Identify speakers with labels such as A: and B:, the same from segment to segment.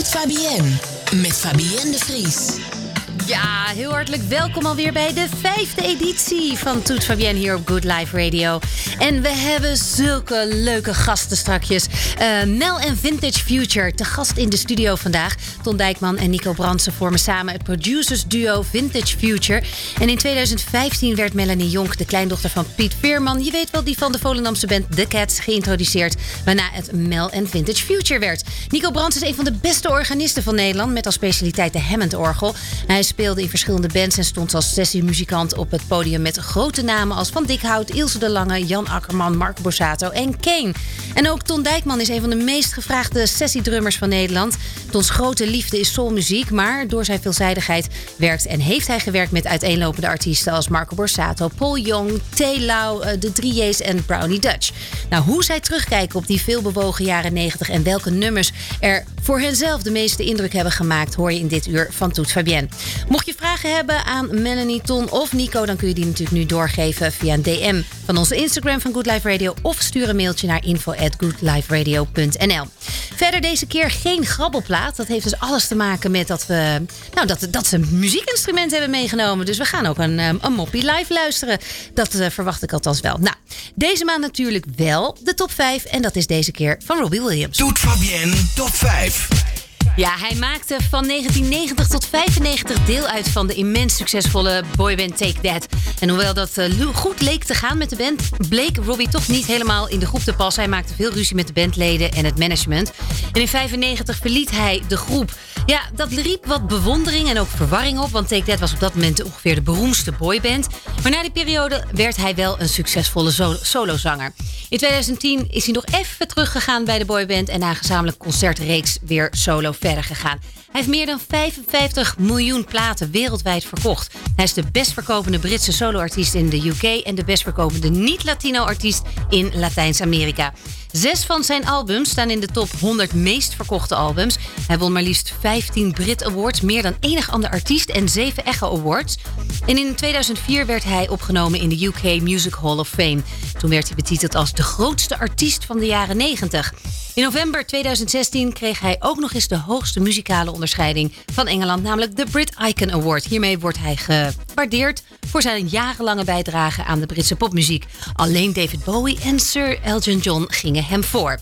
A: Fabienne met Fabienne de Vries.
B: Ja, heel hartelijk welkom alweer bij de vijfde editie van Toet Fabienne hier op Good Life Radio. En we hebben zulke leuke gasten strakjes. Uh, Mel en Vintage Future, te gast in de studio vandaag. Ton Dijkman en Nico Brandsen vormen samen het producers duo Vintage Future. En in 2015 werd Melanie Jonk, de kleindochter van Piet Veerman... je weet wel, die van de Volendamse band The Cats, geïntroduceerd... waarna het Mel en Vintage Future werd. Nico Brandsen is een van de beste organisten van Nederland... met als specialiteit de Hammond-orgel. Hij speelde in verschillende bands en stond als sessiemuzikant op het podium met grote namen als Van Dikhout, Ilse de Lange, Jan Akkerman, Mark Borsato en Kane. En ook Ton Dijkman is een van de meest gevraagde sessiedrummers van Nederland. Tons grote liefde is soulmuziek, maar door zijn veelzijdigheid werkt en heeft hij gewerkt met uiteenlopende artiesten als Marco Borsato, Paul Young, T. Lau, eh, de 3J's en Brownie Dutch. Nou, hoe zij terugkijken op die veelbewogen jaren 90 en welke nummers er voor henzelf de meeste indruk hebben gemaakt, hoor je in dit uur van Toet Fabienne. Mocht je vragen hebben aan Melanie, Ton of Nico, dan kun je die natuurlijk nu doorgeven via een DM van onze Instagram van Good Life Radio of stuur een mailtje naar info@goodliferadio.nl. Verder deze keer geen grabbelplaat. Dat heeft dus alles te maken met dat we nou, dat, dat ze een muziekinstrument hebben meegenomen. Dus we gaan ook een, ehm, een moppie live luisteren. Dat uh, verwacht ik althans wel. Nou, deze maand natuurlijk wel de top 5 en dat is deze keer van Robbie Williams.
C: Doet Fabienne top 5. life.
B: Ja, hij maakte van 1990 tot 95 deel uit van de immens succesvolle boyband Take That. En hoewel dat uh, goed leek te gaan met de band, bleek Robbie toch niet helemaal in de groep te passen. Hij maakte veel ruzie met de bandleden en het management. En in 95 verliet hij de groep. Ja, dat riep wat bewondering en ook verwarring op, want Take That was op dat moment ongeveer de beroemdste boyband. Maar na die periode werd hij wel een succesvolle solozanger. In 2010 is hij nog even teruggegaan bij de boyband en na een gezamenlijk concertreeks weer solo verder gegaan. Hij heeft meer dan 55 miljoen platen wereldwijd verkocht. Hij is de best verkopende Britse soloartiest in de UK en de best verkopende niet-Latino-artiest in Latijns-Amerika. Zes van zijn albums staan in de top 100 meest verkochte albums. Hij won maar liefst 15 Brit Awards, meer dan enig ander artiest en 7 Echo Awards. En in 2004 werd hij opgenomen in de UK Music Hall of Fame. Toen werd hij betiteld als de grootste artiest van de jaren 90. In november 2016 kreeg hij ook nog eens de hoogste muzikale onderscheiding van Engeland, namelijk de Brit Icon Award. Hiermee wordt hij gewaardeerd voor zijn jarenlange bijdrage aan de Britse popmuziek. Alleen David Bowie en Sir Elton John gingen hem voor.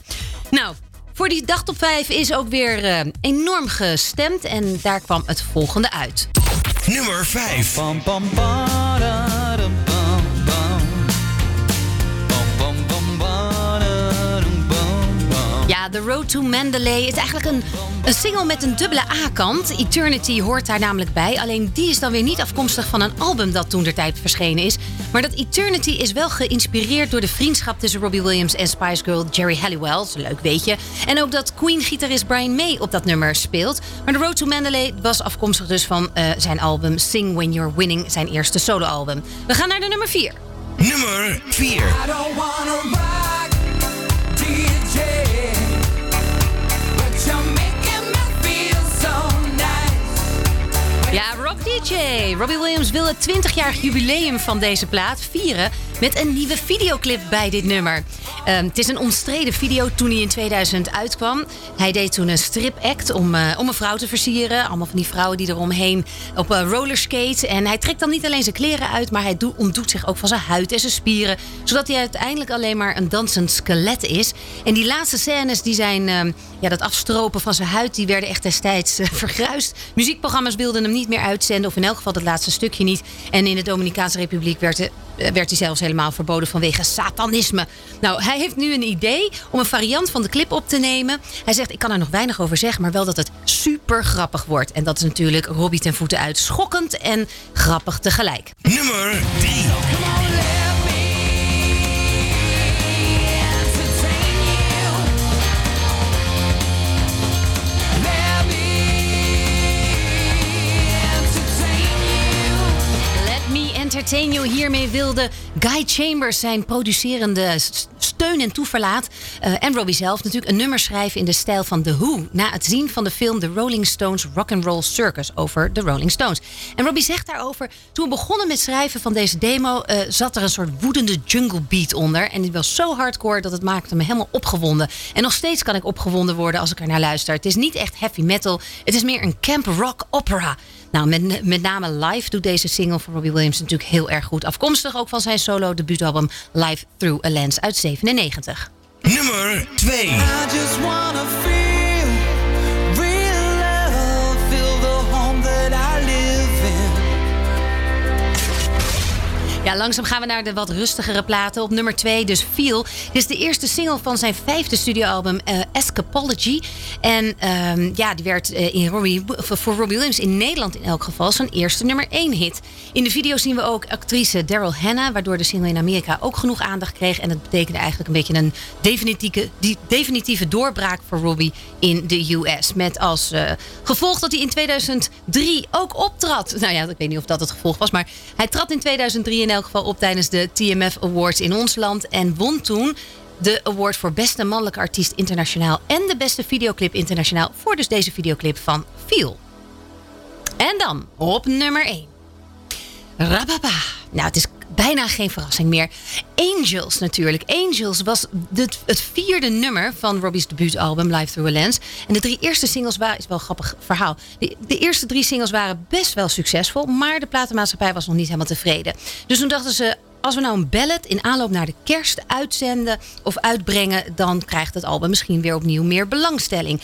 B: Nou, voor die dag top 5 is ook weer uh, enorm gestemd en daar kwam het volgende uit.
C: Nummer 5.
B: Ja, The Road to Mandalay is eigenlijk een, een single met een dubbele A-kant. Eternity hoort daar namelijk bij. Alleen die is dan weer niet afkomstig van een album dat toen der tijd verschenen is. Maar dat Eternity is wel geïnspireerd door de vriendschap tussen Robbie Williams en Spice Girl Jerry Halliwell. Dat is een leuk weetje. En ook dat Queen-gitarist Brian May op dat nummer speelt. Maar The Road to Mandalay was afkomstig dus van uh, zijn album Sing When You're Winning, zijn eerste soloalbum. We gaan naar de nummer 4.
C: Nummer 4.
B: Ja, Rob DJ. Robbie Williams wil het 20-jarig jubileum van deze plaat vieren met een nieuwe videoclip bij dit nummer. Um, het is een omstreden video toen hij in 2000 uitkwam. Hij deed toen een stripact om, uh, om een vrouw te versieren. Allemaal van die vrouwen die eromheen op uh, rollerskate. En hij trekt dan niet alleen zijn kleren uit, maar hij ontdoet zich ook van zijn huid en zijn spieren. Zodat hij uiteindelijk alleen maar een dansend skelet is. En die laatste scènes, die zijn, uh, ja, dat afstropen van zijn huid, die werden echt destijds uh. Muziekprogramma's wilden hem niet meer uitzenden, of in elk geval het laatste stukje niet. En in de Dominicaanse Republiek werd, werd hij zelfs helemaal verboden vanwege satanisme. Nou, hij heeft nu een idee om een variant van de clip op te nemen. Hij zegt, ik kan er nog weinig over zeggen, maar wel dat het super grappig wordt. En dat is natuurlijk Robbie ten voeten uit. Schokkend en grappig tegelijk.
C: Nummer 3.
B: Hiermee wilde Guy Chambers zijn producerende steun en toeverlaat. Uh, en Robbie zelf natuurlijk een nummer schrijven in de stijl van The Who. Na het zien van de film The Rolling Stones Rock'n'Roll Circus over de Rolling Stones. En Robbie zegt daarover, toen we begonnen met schrijven van deze demo... Uh, zat er een soort woedende jungle beat onder. En die was zo hardcore dat het maakte me helemaal opgewonden. En nog steeds kan ik opgewonden worden als ik er naar luister. Het is niet echt heavy metal, het is meer een camp rock opera... Nou, met, met name live doet deze single van Robbie Williams natuurlijk heel erg goed. Afkomstig ook van zijn solo debuutalbum Live Through a Lens uit 97.
C: Nummer 2.
B: Ja, langzaam gaan we naar de wat rustigere platen. Op nummer 2, dus Feel. Dit is de eerste single van zijn vijfde studioalbum uh, Escapology. En um, ja, die werd uh, in Robbie, voor Robbie Williams in Nederland in elk geval zijn eerste nummer 1 hit. In de video zien we ook actrice Daryl Hannah, waardoor de single in Amerika ook genoeg aandacht kreeg. En dat betekende eigenlijk een beetje een definitieve, die, definitieve doorbraak voor Robbie in de US. Met als uh, gevolg dat hij in 2003 ook optrad. Nou ja, ik weet niet of dat het gevolg was, maar hij trad in 2003 in in elk geval op tijdens de TMF Awards in ons land. En won toen de award voor beste mannelijke artiest internationaal. En de beste videoclip internationaal voor dus deze videoclip van Feel. En dan op nummer 1. Rababa. Nou, het is bijna geen verrassing meer. Angels natuurlijk. Angels was het vierde nummer van Robbie's debuutalbum Live Through a Lens. En de drie eerste singles waren, is wel een grappig verhaal. De, de, eerste drie singles waren best wel succesvol, maar de platenmaatschappij was nog niet helemaal tevreden. Dus toen dachten ze, als we nou een ballad in aanloop naar de kerst uitzenden of uitbrengen, dan krijgt het album misschien weer opnieuw meer belangstelling.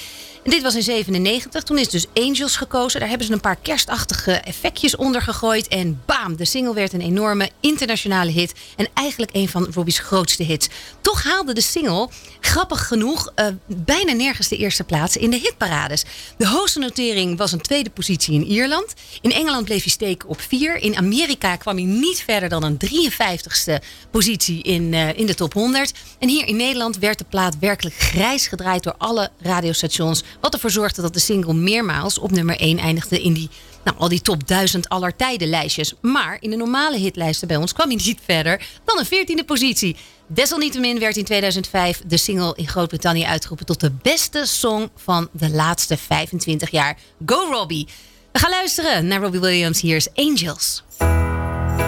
B: Dit was in 97. Toen is dus Angels gekozen. Daar hebben ze een paar kerstachtige effectjes onder gegooid. En bam, de single werd een enorme internationale hit. En eigenlijk een van Robbie's grootste hits. Toch haalde de single, grappig genoeg, uh, bijna nergens de eerste plaats in de hitparades. De hoogste notering was een tweede positie in Ierland. In Engeland bleef hij steken op vier. In Amerika kwam hij niet verder dan een 53ste positie in, uh, in de top 100. En hier in Nederland werd de plaat werkelijk grijs gedraaid door alle radiostations wat ervoor zorgde dat de single meermaals op nummer 1 eindigde in die, nou, al die top 1000 aller tijden lijstjes. Maar in de normale hitlijsten bij ons kwam hij niet verder dan een 14e positie. Desalniettemin werd in 2005 de single in Groot-Brittannië uitgeroepen tot de beste song van de laatste 25 jaar. Go Robbie! We gaan luisteren naar Robbie Williams. Hier is Angels.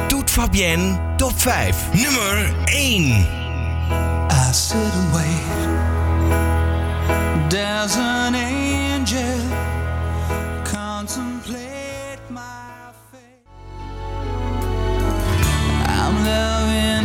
C: Toet Fabienne, top 5. Nummer 1. I sit and There's an angel contemplate my fate. I'm loving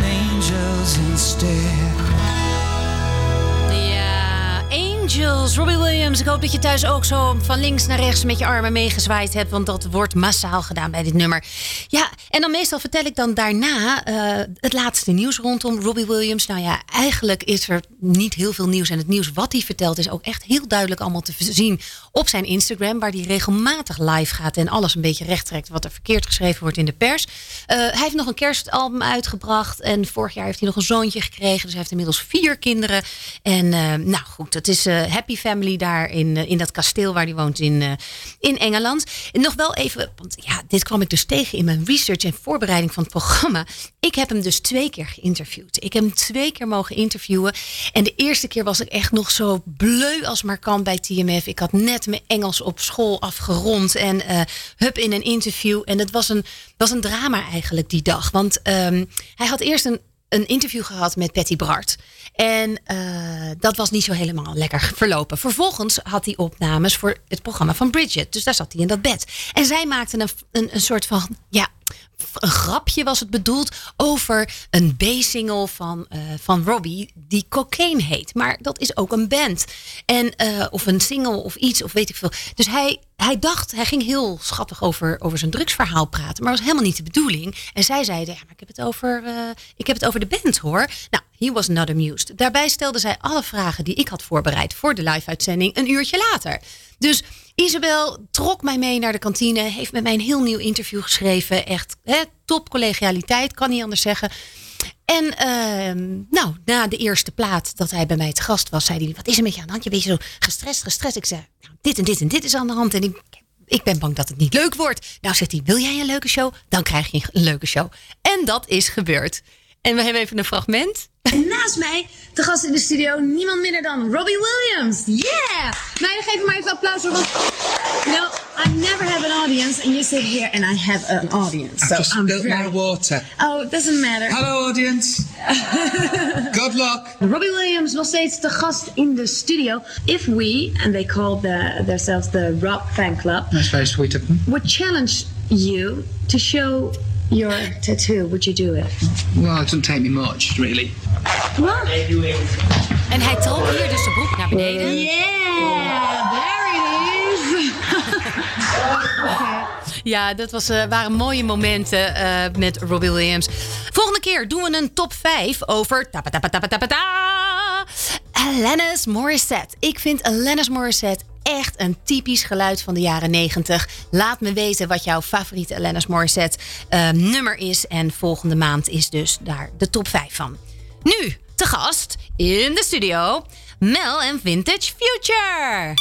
B: Williams. Ik hoop dat je thuis ook zo van links naar rechts met je armen meegezwaaid hebt. Want dat wordt massaal gedaan bij dit nummer. Ja, en dan meestal vertel ik dan daarna uh, het laatste nieuws rondom Robbie Williams. Nou ja, eigenlijk is er niet heel veel nieuws. En het nieuws wat hij vertelt is ook echt heel duidelijk allemaal te zien op zijn Instagram. Waar hij regelmatig live gaat en alles een beetje recht trekt wat er verkeerd geschreven wordt in de pers. Uh, hij heeft nog een kerstalbum uitgebracht. En vorig jaar heeft hij nog een zoontje gekregen. Dus hij heeft inmiddels vier kinderen. En uh, nou goed, het is happy family daar in, in dat kasteel waar hij woont in, in Engeland. En nog wel even, want ja, dit kwam ik dus tegen in mijn research en voorbereiding van het programma. Ik heb hem dus twee keer geïnterviewd. Ik heb hem twee keer mogen interviewen. En de eerste keer was ik echt nog zo bleu als maar kan bij TMF. Ik had net mijn Engels op school afgerond en uh, hup in een interview. En het was een, was een drama eigenlijk die dag. Want um, hij had eerst een een interview gehad met Patty Bart. En uh, dat was niet zo helemaal lekker verlopen. Vervolgens had hij opnames voor het programma van Bridget. Dus daar zat hij in dat bed. En zij maakte een, een, een soort van ja, een grapje was het bedoeld over een B-single van, uh, van Robbie die Cocaine heet. Maar dat is ook een band. En, uh, of een single of iets, of weet ik veel. Dus hij, hij dacht, hij ging heel schattig over, over zijn drugsverhaal praten. Maar was helemaal niet de bedoeling. En zij zeiden, ja, maar ik heb het over, uh, ik heb het over de band hoor. Nou, he was not amused. Daarbij stelde zij alle vragen die ik had voorbereid voor de live-uitzending een uurtje later. Dus Isabel trok mij mee naar de kantine, heeft met mij een heel nieuw interview geschreven. Echt hè, top collegialiteit, kan niet anders zeggen. En uh, nou, na de eerste plaat dat hij bij mij te gast was, zei hij: Wat is er met je aan de hand? Je bent zo gestrest, gestrest. Ik zei: nou, Dit en dit en dit is aan de hand. En ik, ik ben bang dat het niet leuk wordt. Nou, zegt hij: Wil jij een leuke show? Dan krijg je een leuke show. En dat is gebeurd. En we hebben even een fragment.
D: En naast mij, de gast in de studio, niemand minder dan Robbie Williams. Yeah! Nou, geef hem maar even applaus voor, want... No, I never have an audience, and you sit here and I have an audience. So
E: Just
D: I'm
E: spilt
D: very...
E: my water.
D: Oh, it doesn't matter.
E: Hello, audience. Good luck.
D: Robbie Williams nog steeds de gast in de studio. If we, and they call the, themselves the Rob Fan Club,
E: That's very sweet of them.
D: would challenge you to show your tattoo, would you do it?
E: Well, it doesn't take me much, really.
D: What?
B: En hij trok hier dus de broek naar beneden.
D: Yeah, there it is.
B: Ja, dat was, eh, waren mooie momenten eh, met Robbie Williams. Volgende keer doen we een top 5 over... Tapa, tapa, tapa, tapa, ta, Alanis Morissette. Ik vind Alanis Morissette echt een typisch geluid van de jaren 90. Laat me weten wat jouw favoriete Alanis Morissette eh, nummer is. En volgende maand is dus daar de top 5 van. Nu, te gast in de studio... Mel en Vintage Future.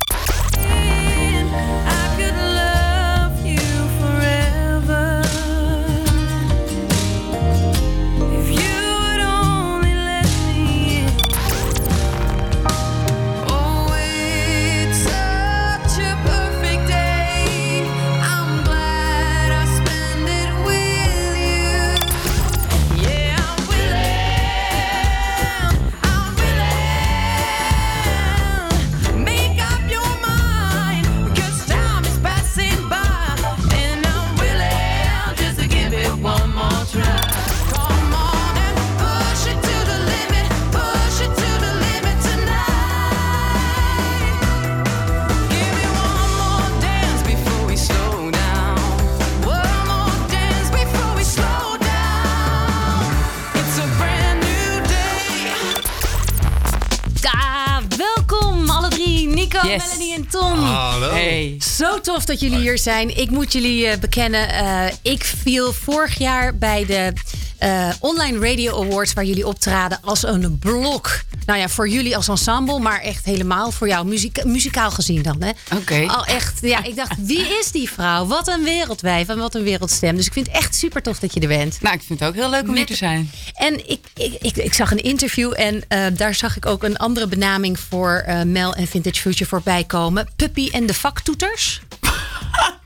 B: Tom.
F: Hallo.
G: Hey.
B: Zo tof dat jullie hier zijn. Ik moet jullie eh, bekennen, eh, ik viel vorig jaar bij de eh, Online Radio Awards... waar jullie optraden als een blok. Nou ja, voor jullie als ensemble, maar echt helemaal voor jou. Muzikaal gezien dan, hè?
G: Oké.
B: Al echt, ja, ik dacht, wie is die vrouw? Wat een wereldwijf en wat een wereldstem. Dus ik vind het echt super tof dat je er bent.
G: Nou, ik vind het ook heel leuk om hier te zijn.
B: En ik, ik, ik, ik zag een interview en eh, daar zag ik ook een andere benaming voor eh, Mel en Vintage Future voorbij komen. Puppy en de vaktoeters.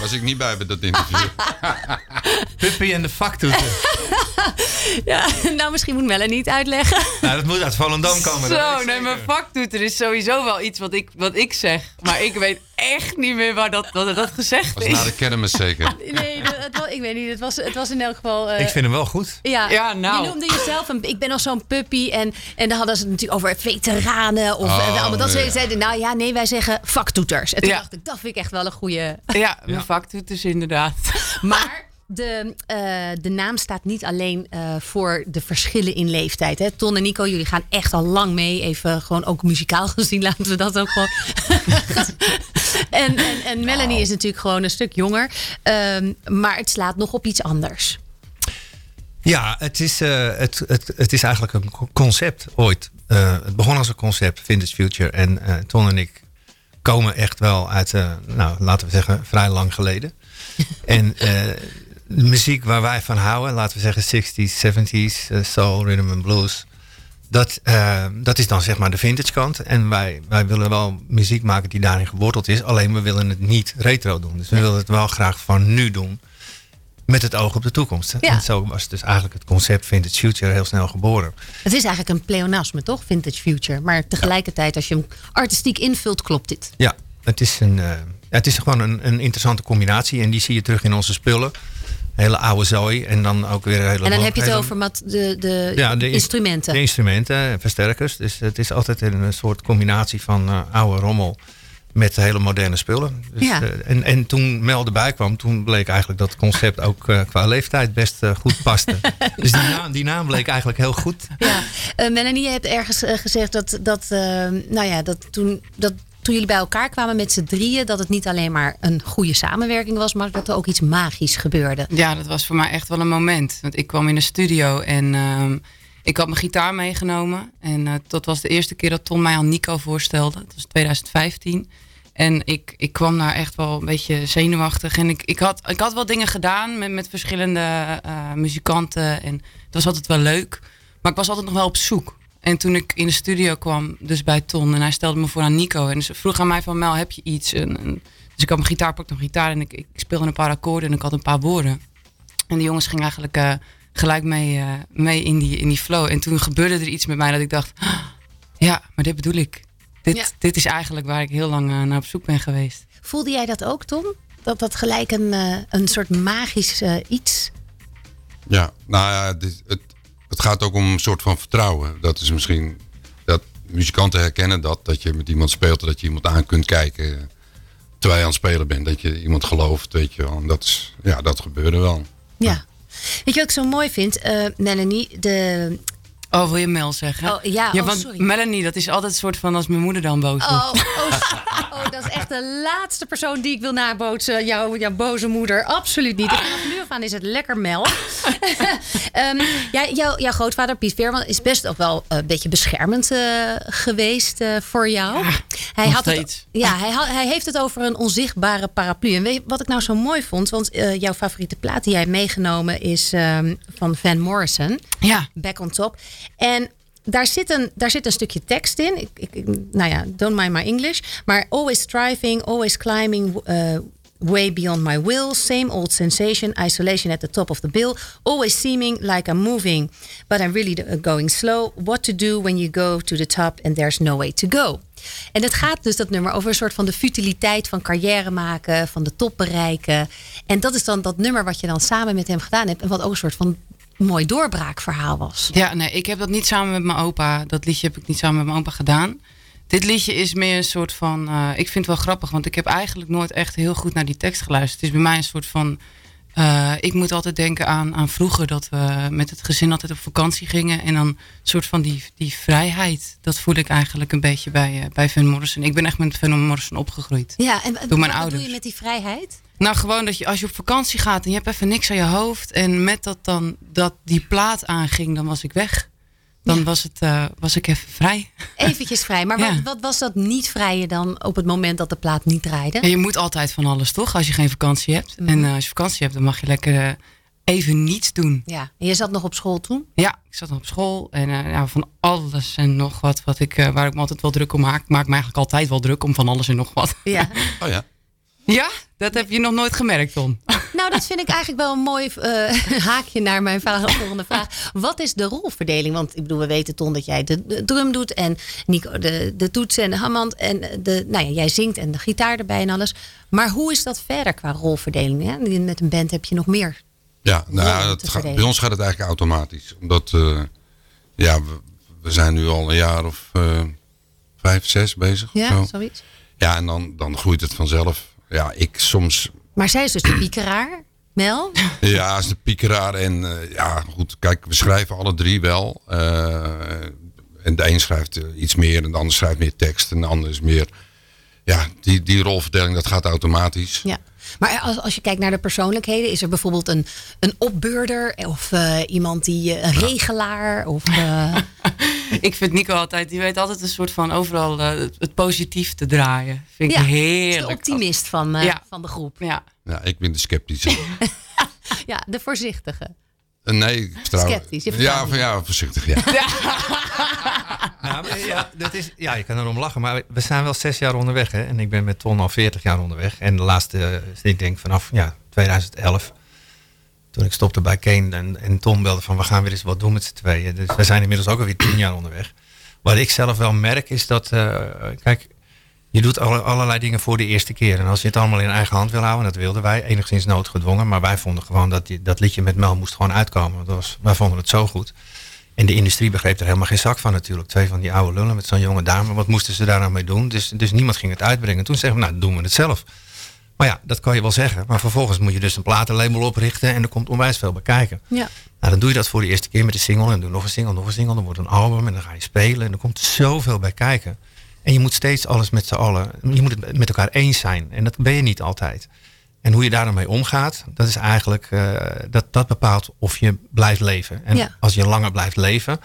F: Was ik niet bij bij dat interview.
H: Puppy en de vaktoeter.
B: Ja, nou misschien moet Melanie het uitleggen.
H: nou, dat moet uit Volendam komen.
G: Zo, nee, mijn vaktoeter is sowieso wel iets wat ik, wat ik zeg. Maar ik weet echt niet meer waar dat, dat, dat gezegd
F: Was
G: is.
F: na de kermis zeker.
B: Nee, dat- het was, ik weet niet. Het was, het was in elk geval... eh,
H: Ik vind hem wel goed.
B: ja,
G: Ja, nou.
B: Je noemde jezelf een... Ik ben al zo'n puppy. En, en dan hadden ze het natuurlijk over veteranen. Of
F: Oh,
B: eh, allemaal dat ze zeiden. Nou ja, nee, wij zeggen vaktoeters. En toen
G: Ja.
B: dacht ik, dat vind ik echt wel een goede...
G: Ja, mijn vaktoeters inderdaad.
B: Maar de, eh, de naam staat niet alleen eh, voor de verschillen in leeftijd. Hè? Ton en Nico, jullie gaan echt al lang mee. Even gewoon ook muzikaal gezien, laten we dat ook gewoon. en, en, en Melanie is natuurlijk gewoon een stuk jonger. Ehm, maar het slaat nog op iets anders.
H: Ja, het is, eh, het, het, het is eigenlijk een co- concept ooit. Eh, het begon als een concept, Vintage Future. En eh, Ton en ik komen echt wel uit, eh, nou, laten we zeggen, vrij lang geleden. en eh, de muziek waar wij van houden, laten we zeggen 60s, 70s, eh, soul, rhythm and blues. Dat, dat is dan zeg maar de vintage kant. En wij, wij willen wel muziek maken die daarin geworteld is. Alleen we willen het niet retro doen. Dus we willen het wel graag van nu doen. Met het oog op de toekomst.
B: Ja.
H: En zo was dus eigenlijk het concept Vintage Future heel snel geboren.
B: Het is eigenlijk een pleonasme, toch? Vintage Future. Maar tegelijkertijd, als je hem artistiek invult, klopt dit.
H: Ja, het is, een, eh, het is gewoon een, een interessante combinatie. En die zie je terug in onze spullen. Hele oude zooi. En dan ook weer hele...
B: En dan heb je het over mat, de, de,
H: Ja, de in-
B: instrumenten.
H: De instrumenten, versterkers. Dus het is altijd een, een soort combinatie van eh, oude rommel met hele moderne spullen. Dus,
B: Ja.
H: eh, en, en toen Mel erbij kwam, toen bleek eigenlijk dat het concept ook eh, qua leeftijd best eh, goed paste. dus die naam, die naam bleek eigenlijk heel goed.
B: Ja, Eh, Melanie, je hebt ergens gezegd dat, dat, eh, nou ja, dat, toen, dat toen jullie bij elkaar kwamen met z'n drieën, dat het niet alleen maar een goede samenwerking was, maar dat er ook iets magisch gebeurde.
G: Ja, dat was voor mij echt wel een moment. Want ik kwam in de studio en ehm, ik had mijn gitaar meegenomen. En eh, dat was de eerste keer dat Tom mij aan Nico voorstelde. Dat was 2015. En ik, ik kwam daar echt wel een beetje zenuwachtig. En ik, ik, had, ik had wel dingen gedaan met, met verschillende eh, muzikanten. En het was altijd wel leuk. Maar ik was altijd nog wel op zoek. En toen ik in de studio kwam, dus bij Ton, en hij stelde me voor aan Nico. En ze vroeg aan mij van, Mel, heb je iets? En, dus ik had mijn gitaar, pakte een gitaar en ik, ik speelde een paar akkoorden en ik had een paar woorden. En de jongens gingen eigenlijk eh, gelijk mee, eh, mee in, die, in die flow. En toen gebeurde er iets met mij dat ik dacht, "Ah, ja, maar dit bedoel ik. Dit,
B: Ja.
G: dit is eigenlijk waar ik heel lang eh, naar op zoek ben geweest.
B: Voelde jij dat ook, Tom? Dat dat gelijk een, eh, een soort magisch iets...
F: Ja, nou ja, dit, het, het gaat ook om een soort van vertrouwen. Dat is misschien dat muzikanten herkennen dat, dat je met iemand speelt, dat je iemand aan kunt kijken terwijl je aan het spelen bent, dat je iemand gelooft, weet je wel. En dat is, ja, dat gebeurde wel.
B: Ja. Weet je wat ik zo mooi vind, eh, Melanie? De...
G: Oh, wil je Mel zeggen?
B: Oh, ja, oh,
G: want
B: sorry.
G: Melanie, dat is altijd een soort van als mijn moeder dan boos wordt.
B: Oh, oh, oh, dat is echt de laatste persoon die ik wil nabootsen. Jouw, jouw boze moeder. Absoluut niet. Vanaf nu af aan is het lekker Mel. Ehm, ja, jouw, jouw grootvader Piet Veerman is best ook wel een beetje beschermend eh, geweest eh, voor jou. hij, had het, ja, hij, had- hij heeft het over een onzichtbare paraplu. En weet je wat ik nou zo mooi vond? Want eh, jouw favoriete plaat die jij hebt meegenomen is ehm, van Van Morrison.
G: Ja.
B: Back on Top. En daar zit een, daar zit een stukje tekst in. Ik, ik, nou ja, don't mind my English. Maar always striving, always climbing uh, way beyond my will. Same old sensation, isolation at the top of the bill. Always seeming like I'm moving, but I'm really uh, going slow. What to do when you go to the top and there's no way to go. En het gaat dus dat nummer over een soort van de futiliteit van carrière maken, van de top bereiken. En dat is dan dat nummer wat je dan samen met hem gedaan hebt. En wat ook een soort van mooi doorbraakverhaal was.
G: Ja, nee, ik heb dat niet samen met mijn opa. Dat liedje heb ik niet samen met mijn opa gedaan. Dit liedje is meer een soort van. eh, ik vind het wel grappig, want ik heb eigenlijk nooit echt heel goed naar die tekst geluisterd. Het is bij mij een soort van. Eh, ik moet altijd denken aan, aan vroeger dat we met het gezin altijd op vakantie gingen. En dan een soort van die, die vrijheid. Dat voel ik eigenlijk een beetje bij, eh, bij Van Morrison. Ik ben echt met Van Morrison opgegroeid.
B: Ja, en
G: Door mijn ouders.
B: je met die vrijheid?
G: Nou, gewoon dat je als je op vakantie gaat en je hebt even niks aan je hoofd. En met dat dan dat die plaat aanging, dan was ik weg. Dan was, het, eh, was ik even vrij.
B: Eventjes vrij. Maar
G: Ja.
B: wat, wat was dat niet vrije dan op het moment dat de plaat niet draaide?
G: En je moet altijd van alles, toch? Als je geen vakantie hebt.
B: Mhm.
G: En eh, als je vakantie hebt, dan mag je lekker eh, even niets doen.
B: Ja, en je zat nog op school toen?
G: Ja, ik zat nog op school en eh, ja, van alles en nog wat, wat ik, eh, waar ik me altijd wel druk om maak. Ik maak me eigenlijk altijd wel druk om van alles en nog wat.
B: Ja.
F: Oh ja.
G: Ja, dat heb je nog nooit gemerkt, Tom.
B: Nou, dat vind ik eigenlijk wel een mooi eh, haakje naar mijn volgende vraag. Wat is de rolverdeling? Want ik bedoel, we weten Ton dat jij de, de drum doet en Nico de, de toetsen en de hammond. En de, nou ja, jij zingt en de gitaar erbij en alles. Maar hoe is dat verder qua rolverdeling? Hè? Met een band heb je nog meer.
F: Ja, nou, gaat- bij ons gaat het eigenlijk automatisch. Omdat, eh, ja, we, we zijn nu al een jaar of eh, vijf, zes bezig.
B: Ja,
F: zo.
B: zoiets.
F: Ja, en dan, dan groeit het vanzelf. Ja, ik soms,
B: Maar zij is dus de piekeraar, Mel.
F: ja, is de piekeraar. En eh, ja, goed, kijk, we schrijven alle drie wel. Eh, en de een schrijft eh, iets meer en de ander schrijft meer tekst. En de ander is meer, ja, die, die rolverdeling, dat gaat automatisch.
B: Ja. Maar als, als je kijkt naar de persoonlijkheden, is er bijvoorbeeld een, een opbeurder of eh, iemand die een regelaar of eh,
G: Ik vind Nico altijd, die weet altijd een soort van overal eh, het, positief te draaien. Vind ik
B: ja, is
G: heerlijk.
B: de optimist van, eh,
G: Ja.
B: van de groep.
G: Ja.
F: Ja, ik ben de sceptische.
B: Ja, de voorzichtige.
F: Eh, nee, ik vertrouw...
B: Sceptisch, je
F: Ja, van, ja, voorzichtig, ja.
H: Ja, maar ja, dat is, ja, je kan erom lachen, maar we zijn wel zes jaar onderweg. Hè? En ik ben met Ton al 40 jaar onderweg. En de laatste, eh, ik denk vanaf ja, 2011, toen ik stopte bij Kane en, en Ton belde van we gaan weer eens wat doen met z'n tweeën. Dus we zijn inmiddels ook alweer tien jaar onderweg. Wat ik zelf wel merk is dat, eh, kijk, je doet alle, allerlei dingen voor de eerste keer. En als je het allemaal in eigen hand wil houden, en dat wilden wij, enigszins noodgedwongen. Maar wij vonden gewoon dat dat liedje met Mel moest gewoon uitkomen. Dat was, wij vonden het zo goed. En de industrie begreep er helemaal geen zak van natuurlijk. Twee van die oude lullen met zo'n jonge dame. Wat moesten ze daar nou mee doen? Dus, dus niemand ging het uitbrengen. Toen zeggen we, nou doen we het zelf. Maar ja, dat kan je wel zeggen. Maar vervolgens moet je dus een platenlabel oprichten. En er komt onwijs veel bij kijken.
B: Ja.
H: Nou, dan doe je dat voor de eerste keer met een single. En doe nog een single, nog een single. Dan wordt een album en dan ga je spelen. En er komt zoveel bij kijken. En je moet steeds alles met z'n allen... Je moet het met elkaar eens zijn. En dat ben je niet altijd. En hoe je daar dan mee omgaat, dat is eigenlijk... eh, dat, dat bepaalt of je blijft leven. En
B: Ja.
H: als je langer blijft leven...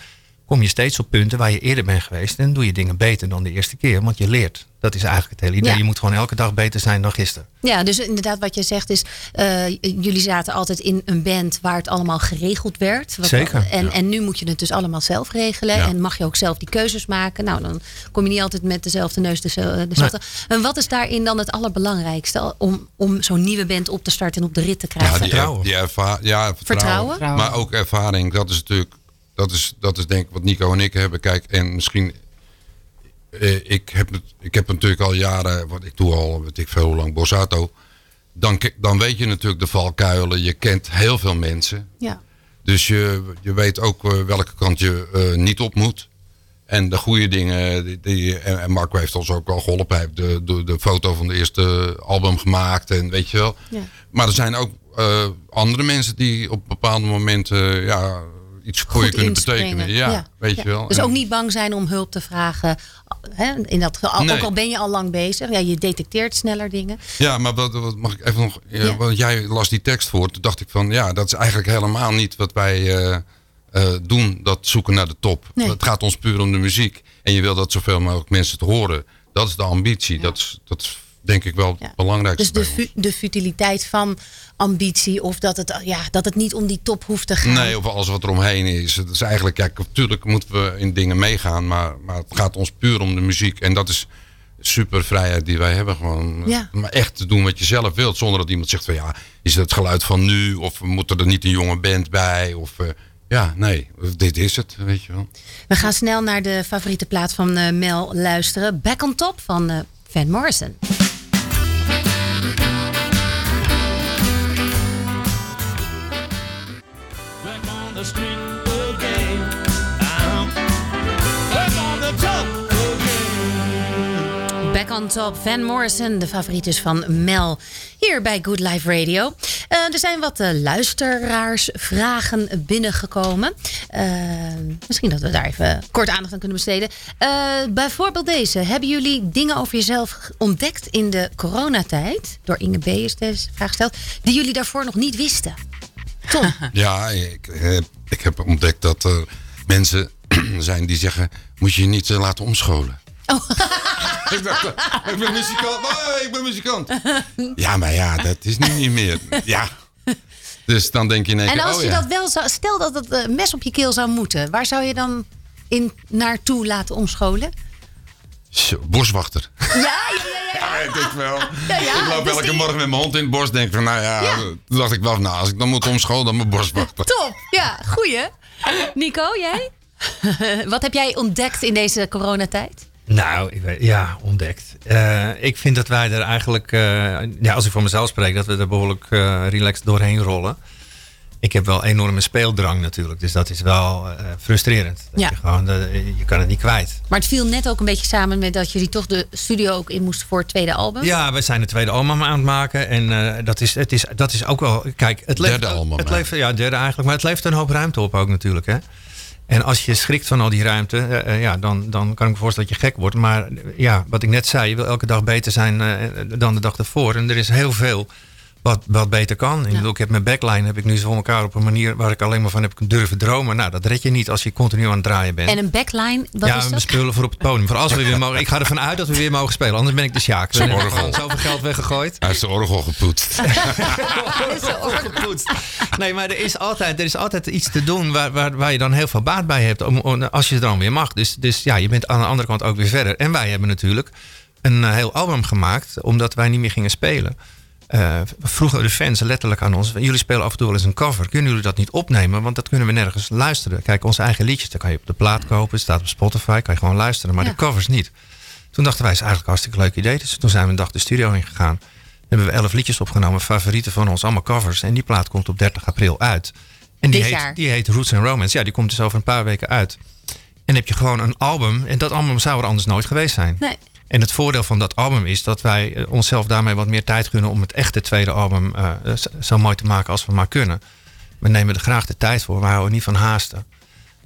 H: kom je steeds op punten waar je eerder bent geweest. En doe je dingen beter dan de eerste keer. Want je leert. Dat is eigenlijk het hele idee.
B: Ja.
H: Je moet gewoon elke dag beter zijn dan gisteren.
B: Ja, dus inderdaad wat je zegt is... eh, jullie zaten altijd in een band waar het allemaal geregeld werd. Wat-
H: Zeker,
B: En,
H: ja.
B: en nu moet je het dus allemaal zelf regelen.
F: Ja.
B: En mag je ook zelf die keuzes maken. Nou, dan kom je niet altijd met dezelfde neus dezelfde. dezelfde. En wat is daarin dan het allerbelangrijkste... om, om zo'n nieuwe band op te starten en op de rit te krijgen?
F: Ja, die,
H: Vertrouwen.
F: die erva vertrouwen.
B: Vertrouwen?
F: Maar ook ervaring. Dat is natuurlijk, dat is, dat is denk ik wat Nico en ik hebben. Kijk, en misschien, eh, ik, heb het, ik heb natuurlijk al jaren, wat ik doe al, weet ik veel hoe lang, Bossato. Dan, dan weet je natuurlijk de valkuilen. Je kent heel veel mensen.
B: Ja.
F: Dus je, je weet ook eh, welke kant je eh, niet op moet. En de goede dingen, die, die- en, Marco heeft ons ook wel geholpen. Hij heeft de, de, de foto van de eerste album gemaakt en weet je wel.
B: Ja.
F: Maar er zijn ook eh, andere mensen die op bepaalde momenten ja, iets voor je kunnen
B: inspringen.
F: betekenen. Ja, weet
B: ja.
F: je wel.
B: Dus
F: En-
B: ook niet bang zijn om hulp te vragen. Hè? In dat,
F: Nee.
B: Ook al ben je al lang bezig. Ja, je detecteert sneller dingen.
F: Ja, maar wat, wat mag ik even nog. ja. Want jij las die tekst voor. Toen dacht ik van ja, dat is eigenlijk helemaal niet wat wij eh, eh, doen. Dat zoeken naar de top.
B: Nee.
F: Het gaat ons puur om de muziek. En je wil dat zoveel mogelijk mensen te horen. Dat is de ambitie. Dat, is, dat is denk ik wel
B: Ja.
F: belangrijkste.
B: Dus de, fu- de futiliteit van ambitie. Of dat het, ja, dat het niet om die top hoeft te gaan.
F: Nee, of alles wat er omheen is. Het is eigenlijk, ja, natuurlijk moeten we in dingen meegaan. Maar, maar het gaat ons puur om de muziek. En dat is super vrijheid die wij hebben. Gewoon,
B: Ja.
F: Maar echt te doen wat je zelf wilt. Zonder dat iemand zegt van ja, is het het geluid van nu? Of moet er niet een jonge band bij? Of eh, ja, nee, dit is het, weet je wel.
B: We gaan snel naar de favoriete plaat van eh, Mel luisteren. Back on Top van eh, Van Morrison.
I: Back on top again.
B: Back on Top, Van Morrison, de favoriet dus van Mel. Hier bij Good Life Radio. Eh, er zijn wat eh, luisteraarsvragen binnengekomen. Eh, misschien dat we daar even kort aandacht aan kunnen besteden. Eh, bijvoorbeeld deze. Hebben jullie dingen over jezelf ontdekt in de coronatijd? Door Inge B. is deze vraag gesteld. Die jullie daarvoor nog niet wisten? Tom.
F: Ja, ik, eh, ik heb ontdekt dat er mensen zijn die zeggen: moet je je niet eh, laten omscholen.
B: Oh.
F: ik dacht, eh, ik ben muzikant. Oh, ik ben muzikant. Ja, maar ja, dat is nu niet meer. Ja. Dus dan denk je in één
B: En als
F: oh
B: je
F: ja.
B: dat wel zou... Stel dat het eh, mes op je keel zou moeten. Waar zou je dan in naartoe laten omscholen?
F: Zo, boswachter.
B: Ja, ja, ja.
F: Ja, ik wel.
B: Ja, ja,
F: ik loop
B: dus
F: elke
B: die-
F: morgen met mijn hond in het bos. Denk van, nou ja,
B: Ja.
F: toen dacht ik wel, nou, als ik dan moet omscholen, dan mijn boswachter.
B: Top, ja, goeie. Nico, jij? Wat heb jij ontdekt in deze coronatijd?
H: Nou, ik weet, ja, ontdekt. Eh, ik vind dat wij er eigenlijk, eh, ja, als ik voor mezelf spreek, dat we er behoorlijk eh, relaxed doorheen rollen. Ik heb wel enorme speeldrang natuurlijk, dus dat is wel eh, frustrerend. Dat
B: Ja.
H: Je, gewoon, eh, je kan het niet kwijt.
B: Maar het viel net ook een beetje samen met dat jullie toch de studio ook in moesten voor het tweede album.
H: Ja, we zijn het tweede album aan het maken. En eh, dat, is, het is, dat is ook wel. Kijk, het levert,
F: Derde album,
H: Het
F: hè?
H: levert, ja, derde eigenlijk. Maar het levert een hoop ruimte op ook natuurlijk. Hè? En als je schrikt van al die ruimte, ja, dan, dan kan ik me voorstellen dat je gek wordt. Maar ja, wat ik net zei, je wil elke dag beter zijn dan de dag ervoor. En er is heel veel wat, wat beter kan. Ik, bedoel, ik heb mijn backline heb ik nu zo voor elkaar op een manier waar ik alleen maar van heb durven dromen. Nou, dat red je niet als je continu aan het draaien bent.
B: En een backline, wat
H: ja,
B: is
H: we
B: dat?
H: spelen voor op het podium. Voor als we weer mogen. Ik ga ervan uit dat we weer mogen spelen. Anders ben ik de Sjaak.
F: Orgel.
H: gewoon zoveel geld weggegooid.
F: Hij heeft de orgel gepoetst.
H: Gepoetst. Nee, maar er is altijd, er is altijd iets te doen waar, waar, waar je dan heel veel baat bij hebt. Om, om- als je er dan weer mag. Dus, dus ja, je bent aan de andere kant ook weer verder. En wij hebben natuurlijk een eh, heel album gemaakt. Omdat wij niet meer gingen spelen. Eh, vroegen de fans letterlijk aan ons. Jullie spelen af en toe wel eens een cover. Kunnen jullie dat niet opnemen? Want dat kunnen we nergens luisteren. Kijk, onze eigen liedjes. Dat kan je op de plaat kopen. Staat op Spotify. Kan je gewoon luisteren. Maar
B: Ja.
H: de covers niet. Toen dachten wij, is eigenlijk een hartstikke leuk idee. Dus toen zijn we een dag de studio in gegaan. hebben we elf liedjes opgenomen. Favorieten van ons, allemaal covers. En die plaat komt op 30 april uit. En die, heet, die heet Roots and Romance. Ja, die komt dus over een paar weken uit. En heb je gewoon een album. En dat album zou er anders nooit geweest zijn.
B: Nee.
H: En het voordeel van dat album is dat wij eh, onszelf daarmee wat meer tijd gunnen om het echte tweede album eh, zo- mooi te maken als we maar kunnen. We nemen er graag de tijd voor, we houden niet van haasten.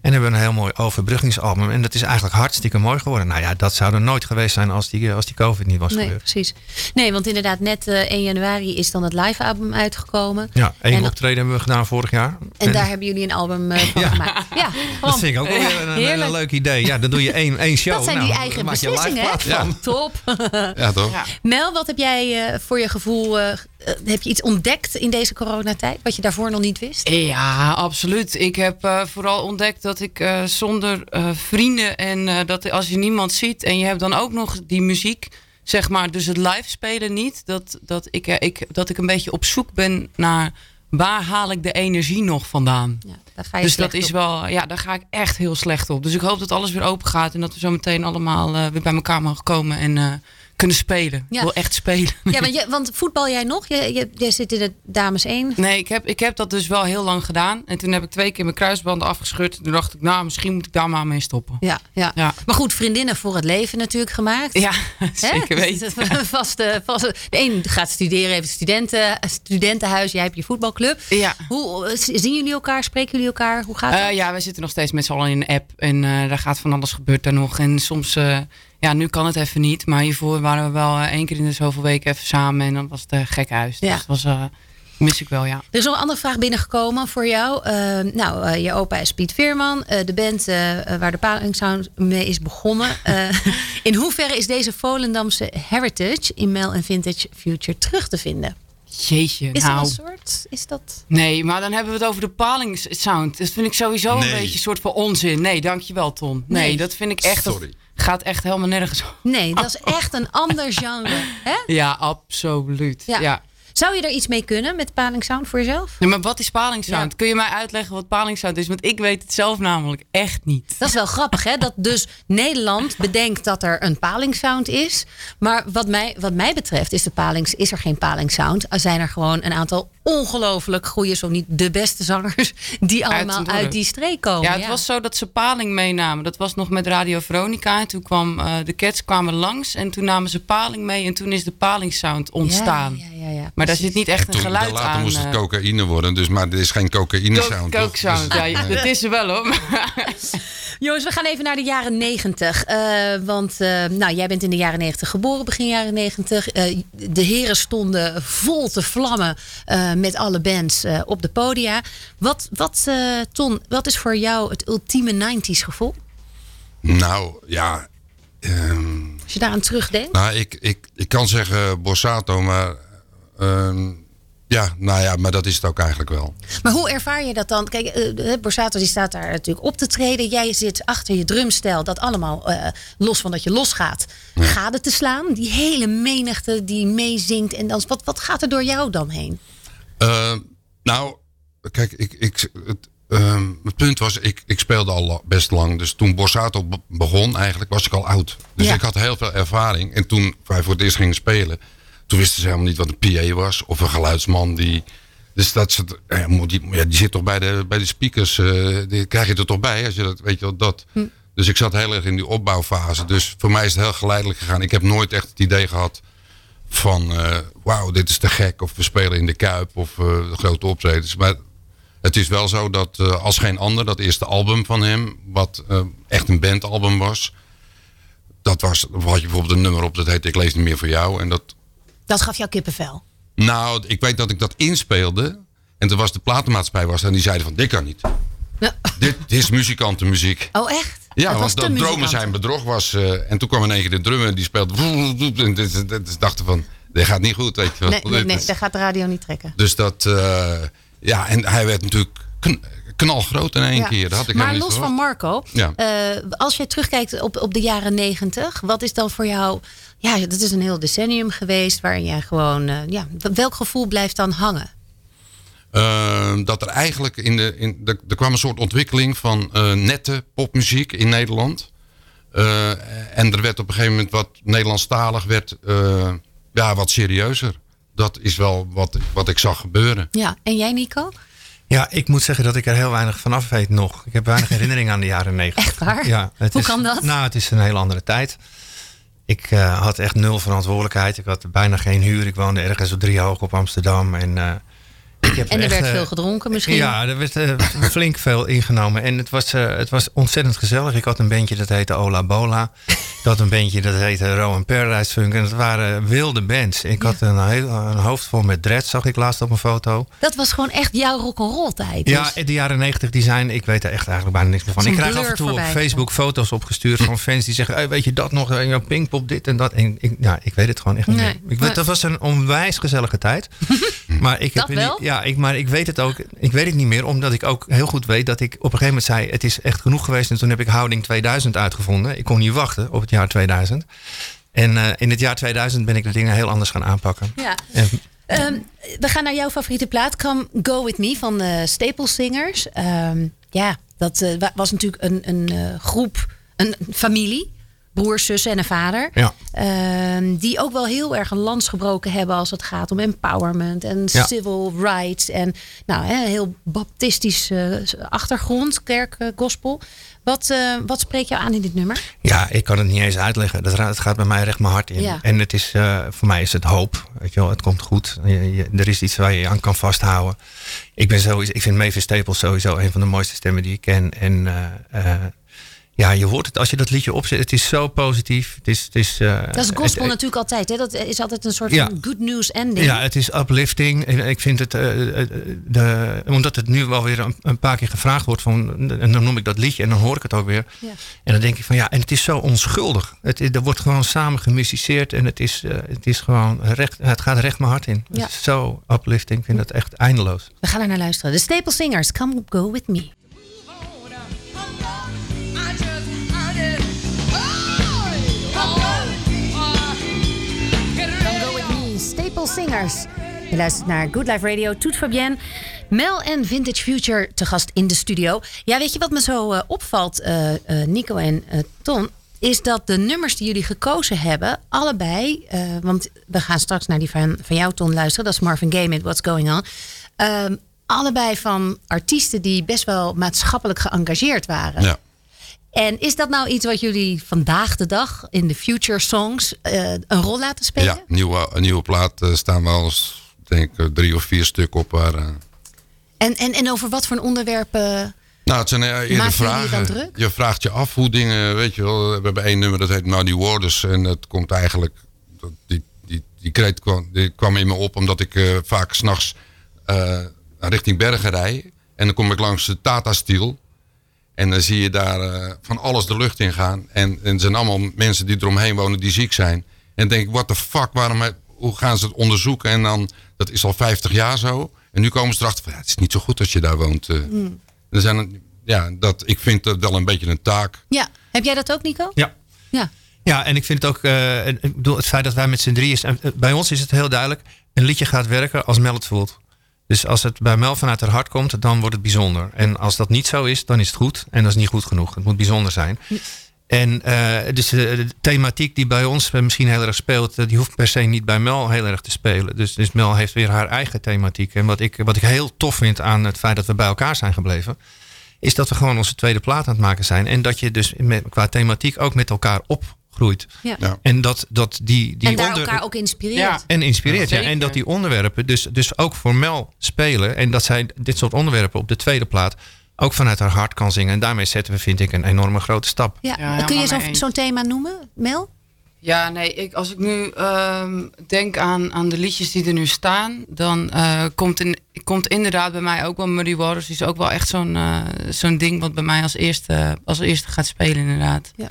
H: En hebben we een heel mooi overbruggingsalbum. En dat is eigenlijk hartstikke mooi geworden. Nou ja, dat zou er nooit geweest zijn als die, als die COVID niet was
B: Nee,
H: gebeurd.
B: precies. Nee, want inderdaad, net eh, 1 januari is dan het live album uitgekomen.
H: Ja, één
B: En-
H: optreden hebben we gedaan vorig jaar.
B: En daar hebben jullie een album eh, van gemaakt. Ja,
H: dat vind ik ook wel een, een leuk idee. Ja, dan doe je één, één show.
B: Dat zijn die
H: Nou,
B: eigen
H: een live
B: beslissingen, hè?
H: van.
B: Top.
F: Ja, toch?
G: Ja.
B: Mel, wat heb jij eh, voor je gevoel... eh, heb je iets ontdekt in deze coronatijd... wat je daarvoor nog niet wist?
G: Ja, absoluut. Ik heb eh, vooral ontdekt dat ik eh, zonder vrienden en dat als je niemand ziet en je hebt dan ook nog die muziek, zeg maar, dus het live spelen niet, dat, dat, ik, ik, dat ik een beetje op zoek ben naar waar haal ik de energie nog vandaan.
B: Ja, daar ga je
G: Dus dat is
B: op.
G: wel, ja, daar ga ik echt heel slecht op. Dus ik hoop dat alles weer open gaat en dat we zo meteen allemaal weer bij elkaar mogen komen en kunnen spelen.
B: Ja.
G: Ik wil echt spelen.
B: Ja, want, je, want voetbal jij nog? Je, je, jij zit in de dames 1.
G: Nee, ik heb, ik heb dat dus wel heel lang gedaan. En toen heb ik twee keer mijn kruisbanden afgescheurd. Toen dacht ik, nou, misschien moet ik daar maar mee stoppen.
B: Ja, ja.
G: Ja.
B: Maar goed, vriendinnen voor het leven natuurlijk gemaakt.
G: Ja, zeker weten.
B: Vaste, vaste, de een gaat studeren, heeft studenten, studentenhuis. Jij hebt je voetbalclub.
G: Ja.
B: Hoe, zien jullie elkaar? Spreken jullie elkaar? Hoe gaat het?
G: Eh, ja, wij zitten nog steeds met z'n allen in een app. En eh, daar gaat van alles gebeurt daar nog. En soms, eh, ja, nu kan het even niet. Maar hiervoor waren we wel eh, één keer in de zoveel weken even samen. En dan was het uh, gek huis.
B: Ja.
G: Dus dat was, eh, mis ik wel, ja.
B: Er is nog een andere vraag binnengekomen voor jou. Eh, nou, eh, je opa is Piet Veerman. Eh, de band eh, waar de Paling Sound mee is begonnen. Eh, in hoeverre is deze Volendamse heritage in Mel en Vintage Future terug te vinden?
G: Jeetje,
B: Is
G: nou.
B: er een soort? Is dat...
G: Nee, maar dan hebben we het over de palingsound. Dat vind ik sowieso
F: Nee.
G: een beetje een soort van onzin. Nee, dankjewel Ton. Nee,
B: Nee.
G: dat vind ik echt... Dat
F: Sorry.
G: Gaat echt helemaal nergens.
B: Nee, dat is echt een ander genre. Hè?
G: Ja, absoluut.
B: Ja.
G: Ja.
B: Zou je er iets mee kunnen met Paling Sound voor jezelf?
G: Nee, maar wat is palingsound?
B: Ja.
G: Kun je mij uitleggen wat palingsound is? Want ik weet het zelf namelijk echt niet.
B: Dat is wel grappig, hè? Dat dus Nederland bedenkt dat er een palingsound is. Maar wat mij, wat mij betreft is, de palings, is er geen palingsound. Er zijn er gewoon een aantal ongelooflijk goede, zo niet de beste zangers... die allemaal uit, die streek komen.
G: Ja, het was zo dat ze paling meenamen. Dat was nog met Radio Veronica. En toen kwam eh, de Cats kwamen langs en toen namen ze paling mee. En toen is de palingsound ontstaan.
B: Ja, ja, ja, ja,
G: maar daar zit niet echt
F: En
G: een
F: toen,
G: geluid
F: later
G: aan.
F: moest het
G: eh,
F: cocaïne worden, dus, maar dit is geen cocaïne sound.
G: coke sound. Ja,
F: nee.
G: dat is er wel hoor.
B: Jongens, we gaan even naar de jaren negentig. want eh, nou, jij bent in de jaren negentig geboren, begin jaren negentig. de heren stonden vol te vlammen eh, met alle bands eh, op de podia. Wat, wat eh, Ton, wat is voor jou het ultieme 90s gevoel?
F: Nou, ja. ehm,
B: Als je daaraan terugdenkt.
F: nou, ik, ik, ik kan zeggen Borsato, maar... ehm, ja, nou ja, maar dat is het ook eigenlijk wel.
B: Maar hoe ervaar je dat dan? Kijk, eh, Borsato die staat daar natuurlijk op te treden. Jij zit achter je drumstel, dat allemaal los van dat je losgaat. Gade te slaan, die hele menigte die meezingt en dans. Wat, wat gaat er door jou dan heen?
F: Eh, nou, kijk, ik, ik, het, ehm, het punt was, ik, ik speelde al best lang. Dus toen Borsato be- begon, eigenlijk was ik al oud. Dus
B: Ja.
F: ik had heel veel ervaring. En toen wij voor het eerst gingen spelen, toen wisten ze helemaal niet wat een PA was. Of een geluidsman die... Dus dat ze, ja, die, ja, die zit toch bij de, bij de speakers. eh, die krijg je er toch bij, als je dat, weet je wel, dat. Dus ik zat heel erg in die opbouwfase. Dus voor mij is het heel geleidelijk gegaan. Ik heb nooit echt het idee gehad van eh, wauw, dit is te gek. Of we spelen in de Kuip of eh, grote optredens. Maar het is wel zo dat eh, als geen ander, dat eerste album van hem, wat echt een bandalbum was. Dat was, had je bijvoorbeeld een nummer op dat heette Ik lees niet meer voor jou. En dat,
B: Dat gaf jou kippenvel.
F: nou, ik weet dat ik dat inspeelde. En toen was de platenmaatschappij was en die zeiden van, dit kan niet. Dit, dit is muzikantenmuziek.
B: Oh, echt?
F: Ja,
B: was
F: want dat dromen zijn bedrog was. eh, en toen kwam in één keer de drummer die speelde. En dachten van, dit gaat niet goed, weet je.
B: Nee, nee, nee, daar gaat de radio niet trekken.
F: Dus dat, eh, ja, en hij werd natuurlijk kn- knalgroot in één
B: Ja.
F: keer. Dat had ik
B: maar los van. Marco,
F: Ja.
B: eh, als je terugkijkt op, op de jaren negentig, wat is dan voor jou... Ja, dat is een heel decennium geweest waarin jij gewoon... ja, welk gevoel blijft dan hangen?
F: Eh, dat er eigenlijk in de, in de, er kwam een soort ontwikkeling van eh, nette popmuziek in Nederland. Eh, en er werd op een gegeven moment wat Nederlandstalig werd, eh, ja, wat serieuzer. Dat is wel wat, wat ik zag gebeuren.
B: Ja, en jij Nico?
H: Ja, ik moet zeggen dat ik er heel weinig van af weet nog. Ik heb weinig herinnering aan de jaren negentig.
B: Echt waar?
H: Ja, het
B: Hoe
H: is,
B: kan dat?
H: Nou, het is een hele andere tijd. Ik eh, had echt nul verantwoordelijkheid. Ik had bijna geen huur. Ik woonde ergens op Driehoog op Amsterdam. En eh, ik, heb
B: En er
H: echt,
B: werd
H: eh,
B: veel gedronken misschien.
H: Ja, er werd eh, flink veel ingenomen. En het was, eh, het was ontzettend gezellig. Ik had een bandje dat heette Ola Bola. Ik had een bandje dat heette Rowan Paradise Funk. En het waren wilde bands. Ik had een, heel, een hoofd vol met dreads, zag ik laatst op een foto.
B: Dat was gewoon echt jouw rock'n'roll tijd.
H: Ja,
B: Dus-
H: in de jaren negentig die zijn, ik weet er echt eigenlijk bijna niks meer van. Ik krijg af en toe op Facebook foto's opgestuurd van fans die zeggen, hey, weet je dat nog, en jouw Pinkpop dit en dat. En ik, ja, ik weet het gewoon echt niet
B: Nee.
H: meer. Ik
B: Maar-
H: dat was een onwijs gezellige tijd. maar ik heb
B: Dat wel?
H: ja, ik, maar ik weet het ook, ik weet het niet meer, omdat ik ook heel goed weet dat ik op een gegeven moment zei, het is echt genoeg geweest. En toen heb ik Houding 2000 uitgevonden. Ik kon niet wachten op het jaar 2000. En eh, in het jaar 2000 ben ik de dingen heel anders gaan aanpakken.
B: Ja.
H: En,
B: Ehm, we gaan naar jouw favoriete plaat, Come Go With Me van de Staple Singers. Ehm, ja, dat eh, wa- was natuurlijk een, een eh, groep, een familie. Broers, zussen en een vader.
H: Ja.
B: Ehm, die ook wel heel erg een lans gebroken hebben als het gaat om empowerment en
H: Ja.
B: civil rights. En nou, hè, heel baptistisch eh, achtergrond, kerk, eh, gospel. Wat, eh, wat spreekt jou aan in dit nummer?
H: Ja, ik kan het niet eens uitleggen. Dat, het gaat bij mij recht mijn hart in.
B: Ja.
H: En het is, voor mij is het hoop. Weet je wel, het komt goed. Je- je- er is iets waar je je aan kan vasthouden. Ik, ben sowieso, ik vind Mavis Staples sowieso een van de mooiste stemmen die ik ken. En ja, je hoort het als je dat liedje opzet. Het is zo positief. Het is, het is, eh,
B: Dat is gospel
H: het-
B: natuurlijk altijd. Hè? Dat is altijd een soort
H: Ja.
B: van good news ending.
H: Ja, het is uplifting. En Ik vind het, eh, eh, de, omdat het nu wel weer een, een paar keer gevraagd wordt, van, en dan noem ik dat liedje en dan hoor ik het ook weer.
B: Ja.
H: En dan denk ik van ja, en het is zo onschuldig. Het, er wordt gewoon samen gemusiceerd en het is, eh, het is gewoon recht, het gaat recht mijn hart in.
B: Ja.
H: Het is zo uplifting. Ik vind dat echt eindeloos.
B: We gaan er naar luisteren. De Staple Singers, Come Go With Me. Je luistert naar Good Life Radio, Toet Fabienne. Mel en Vintage Future te gast in de studio. Ja, weet je wat me zo eh, opvalt, eh, eh, Nico en Ton? Is dat de nummers die jullie gekozen hebben, allebei. want we gaan straks naar die van, van jou, Ton, luisteren. Dat is Marvin Gaye met What's Going On. Ehm, allebei van artiesten die best wel maatschappelijk geëngageerd waren.
F: Ja.
B: En is dat nou iets wat jullie vandaag de dag in de future songs eh, een rol laten spelen?
F: Ja, nieuwe, een nieuwe plaat eh, staan wel eens, denk ik, drie of vier stuk op waar... eh,
B: En, en, en over wat voor onderwerpen?
F: Nou, het zijn eh, eerder vragen. Je vraagt je af hoe dingen, weet je wel. We hebben één nummer dat heet Muddy Waters. En het komt eigenlijk, dat- die, die, die kreet kwam, die kwam in me op omdat ik eh, vaak s'nachts eh richting Bergen rij. En dan kom ik langs de Tata Steel. En dan zie je daar eh, van alles de lucht in gaan. En, en het zijn allemaal mensen die eromheen wonen die ziek zijn. En dan denk ik, what the fuck, waarom, he- hoe gaan ze het onderzoeken? En dan, dat is al 50 jaar zo. En nu komen ze erachter van, ja, het is niet zo goed als je daar woont. eh.
B: Hmm.
F: Er zijn, ja, dat, ik vind dat wel een beetje een taak.
B: Ja, heb jij dat ook, Nico?
H: Ja.
B: Ja.
H: Ja, en ik vind het ook, eh, ik bedoel, het feit dat wij met z'n drieën, zijn- eh, bij ons is het heel duidelijk, een liedje gaat werken als Mel het voelt. Dus als het bij Mel vanuit haar hart komt, dan wordt het bijzonder. En als dat niet zo is, dan is het goed. En dat is niet goed genoeg. Het moet bijzonder zijn. En eh, dus de, de thematiek die bij ons eh, misschien heel erg speelt, eh, die hoeft per se niet bij Mel heel erg te spelen. Dus, dus Mel heeft weer haar eigen thematiek. En wat ik, wat ik heel tof vind aan het feit dat we bij elkaar zijn gebleven, is dat we gewoon onze tweede plaat aan het maken zijn. En dat je dus met, qua thematiek ook met elkaar opgroeit.
B: Ja.
H: En dat, dat die, die
B: en daar
H: onder-
B: elkaar ook inspireert.
G: Ja.
H: en inspireert. Ja, en dat die onderwerpen dus, dus ook voor Mel spelen. En dat zij dit soort onderwerpen op de tweede plaat ook vanuit haar hart kan zingen. En daarmee zetten we, vind ik, een enorme grote stap.
B: Ja.
G: Ja,
B: Kun je zo'n thema noemen, Mel?
G: Ja, nee, ik, als ik nu ehm, denk aan, aan de liedjes die er nu staan, dan eh, komt, in, komt inderdaad bij mij ook wel Muddy Waters. Die is ook wel echt zo'n eh, zo'n ding wat bij mij als eerste, als eerste gaat spelen, inderdaad.
B: Ja.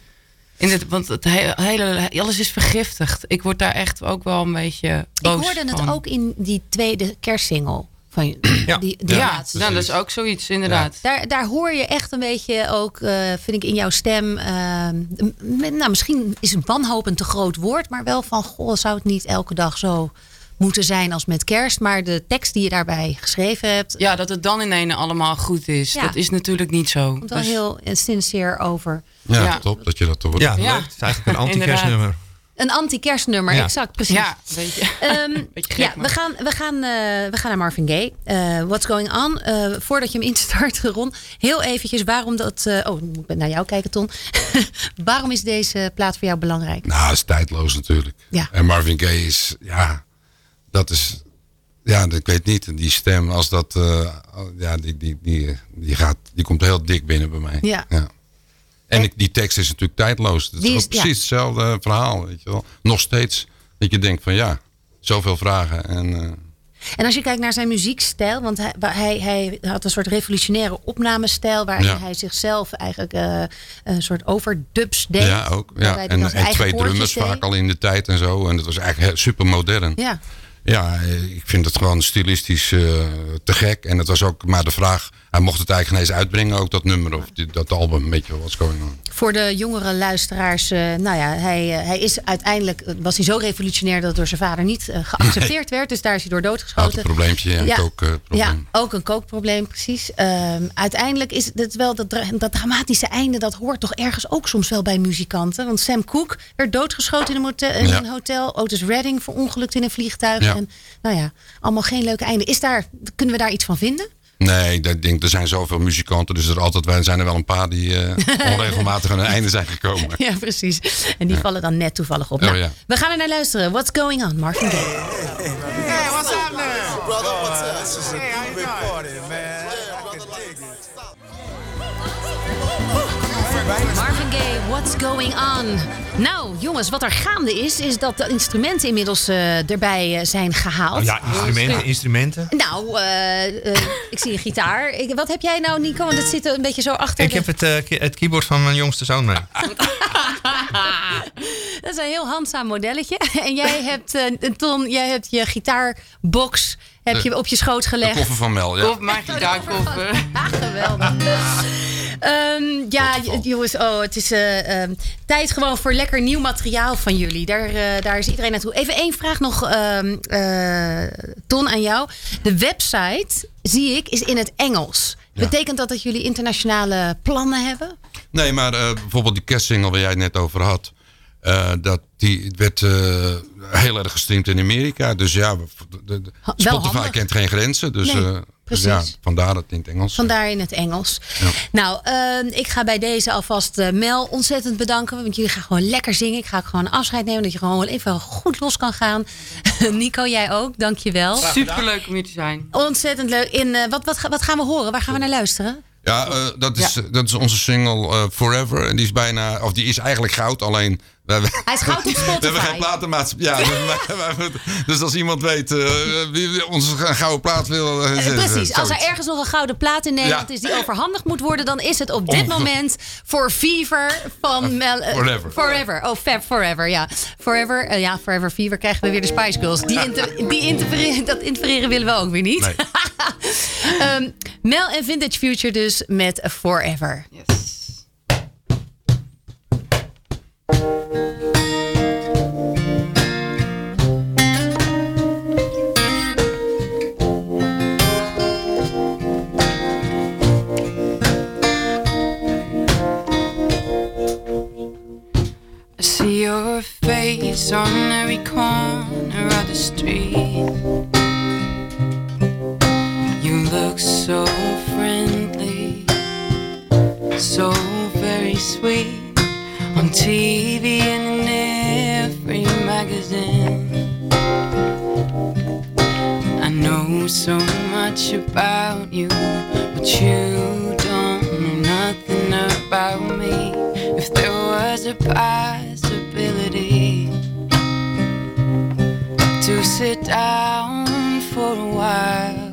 G: In dit, want het he- hele, alles is vergiftigd. Ik word daar echt ook wel een beetje boos
B: Ik hoorde het ook in die tweede kerstsingle van.
H: Ja.
B: Die, die
G: Ja, nou, dat is ook zoiets, inderdaad.
B: Daar, daar hoor je echt een beetje ook, eh, vind ik, in jouw stem. eh, m- nou, misschien is wanhoop een te groot woord, maar wel van: goh, zou het niet elke dag zo moeten zijn als met kerst? Maar de tekst die je daarbij geschreven hebt,
G: Ja, dat het dan in ene allemaal goed is.
B: Ja.
G: Dat is natuurlijk niet zo.
B: komt wel
G: Dus-
B: heel sincere over.
F: Ja,
G: Ja.
F: top dat je dat toch
H: Ja,
G: Ja.
H: Het is eigenlijk een anti-kerstnummer.
B: Een anti-kerstnummer,
H: Ja.
B: exact, precies.
G: Ja, weet je.
B: Ehm,
G: Beetje gek,
B: ja, we gaan, we, gaan, eh, we gaan naar Marvin Gaye. Eh, What's Going On? Eh, voordat je hem instart, Ron. Heel eventjes, waarom dat... eh, oh, ik moet naar jou kijken, Ton. waarom is deze plaat voor jou belangrijk?
F: Nou, is tijdloos natuurlijk.
B: Ja.
F: En Marvin Gaye is, ja, dat is, ja, ik weet niet. Die stem, als dat, eh, ja, die, die, die, die, gaat, die komt heel dik binnen bij mij.
B: Ja.
F: En ik, die tekst is natuurlijk tijdloos. Het is precies hetzelfde verhaal, weet je wel. Nog steeds. Dat je denkt van ja, zoveel vragen. En, eh,
B: En als je kijkt naar zijn muziekstijl, want hij, hij, hij had een soort revolutionaire opnamestijl waarin
F: Ja.
B: hij zichzelf eigenlijk eh, een soort overdubs deed.
F: ja, ook. Ja. En, twee drummers
B: deed.
F: vaak al in de tijd en zo. En dat was eigenlijk super modern.
B: Ja.
F: Ja, ik vind het gewoon stilistisch eh, te gek. En het was ook maar de vraag, hij mocht het eigenlijk geen eens uitbrengen, ook dat nummer of die- dat album, weet je wel, what's going on.
B: Voor de jongere luisteraars, eh, nou ja, hij, eh, hij is uiteindelijk, eh, was hij zo revolutionair dat het door zijn vader niet geaccepteerd werd. Dus daar is hij door
F: Had
B: doodgeschoten.
F: een probleempje, ja,
B: Ja.
F: kookprobleem.
B: Ja, ook een kookprobleem, precies. Ehm, uiteindelijk is het wel dat, dat dramatische einde, dat hoort toch ergens ook soms wel bij muzikanten. Want Sam Cooke werd doodgeschoten in een, motel, in
F: Ja.
B: een hotel. Otis Redding verongelukt in een vliegtuig.
F: Ja.
B: En nou ja, allemaal geen leuke einde. Is daar, kunnen we daar iets van vinden?
F: Nee, ik denk, er zijn zoveel muzikanten, dus er, altijd, wij zijn er wel een paar die eh, onregelmatig aan een einde zijn gekomen.
B: Ja, precies. En die vallen dan net toevallig op.
F: Oh,
B: Nou,
F: ja.
B: We gaan er naar luisteren. What's going on? Marvin Gaye.
J: Hey, what's up? Brother, what's up? This is a big
B: what's going on? Nou, jongens, wat er gaande is, is dat de instrumenten inmiddels eh, erbij eh, zijn gehaald.
H: Oh ja, instrumenten, instrumenten.
B: Nou, eh, ik zie een gitaar. Ik, wat heb jij nou, Nico? Want het zit een beetje zo achter.
H: Ik
B: de-
H: heb het, eh, het keyboard van mijn jongste zoon mee.
B: Dat is een heel handzaam modelletje. En jij hebt, Ton, jij hebt je gitaarbox heb je op je schoot
F: De
B: gelegd.
F: koffer van Mel, ja.
G: Of mijn gitaarkoffer.
B: Geweldig. Ehm, ja, jongens, oh, het is eh, ehm, tijd gewoon voor lekker nieuw materiaal van jullie. Daar, eh, daar is iedereen naartoe. Even één vraag nog, ehm, eh, Ton, aan jou. De website, zie ik, is in het Engels. Betekent dat dat jullie internationale plannen hebben?
F: Nee, maar bijvoorbeeld die kerstsingle waar jij het net over had. eh, dat die werd heel erg gestreamd in Amerika. Dus ja, de, de- Spotify
B: handig.
F: kent geen grenzen. Dus,
B: Nee,
F: eh, dus
B: precies.
F: ja, vandaar dat het in het Engels.
B: Vandaar in het Engels. Nou, ehm, ik ga bij deze alvast eh, Mel ontzettend bedanken. Want jullie gaan gewoon lekker zingen. Ik ga ook gewoon afscheid nemen. Dat je gewoon even goed los kan gaan. Nico, jij ook. Dank je wel.
G: Superleuk om hier te zijn.
B: Ontzettend leuk. In, eh, wat, wat, wat gaan we horen? Waar gaan we naar luisteren?
F: Ja, eh, dat, is, dat is onze single eh, Forever. En die is bijna, of die is eigenlijk goud. Alleen,
B: Hij is goud op
F: we hebben
B: Spotify.
F: geen platenmaatschappij. Ja, dus, maar- maar- dus als iemand weet eh, wie wie onze gouden plaat wil. eh,
B: Eh, Precies, als er ergens nog een gouden plaat in Nederland
F: Ja.
B: is die overhandigd moet worden, dan is het op dit
F: Onge-
B: moment voor Fever van Mel. eh,
F: Forever.
B: Forever. Oh, Fab Forever, ja. Forever, ja, Forever Fever krijgen we weer de Spice Girls. Die, inter, die interfereren, dat interfereren willen we ook weer niet.
F: Nee.
B: Ehm, Mel en Vintage Future dus met Forever.
G: Yes. On every corner of the street. You look so friendly, so very sweet on TV and in every magazine. I know so much about you, but you don't know nothing about me. If there was a possibility to sit down for a while,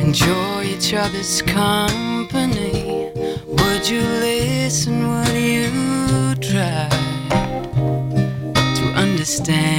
G: enjoy each other's company, would you listen? Would you understand?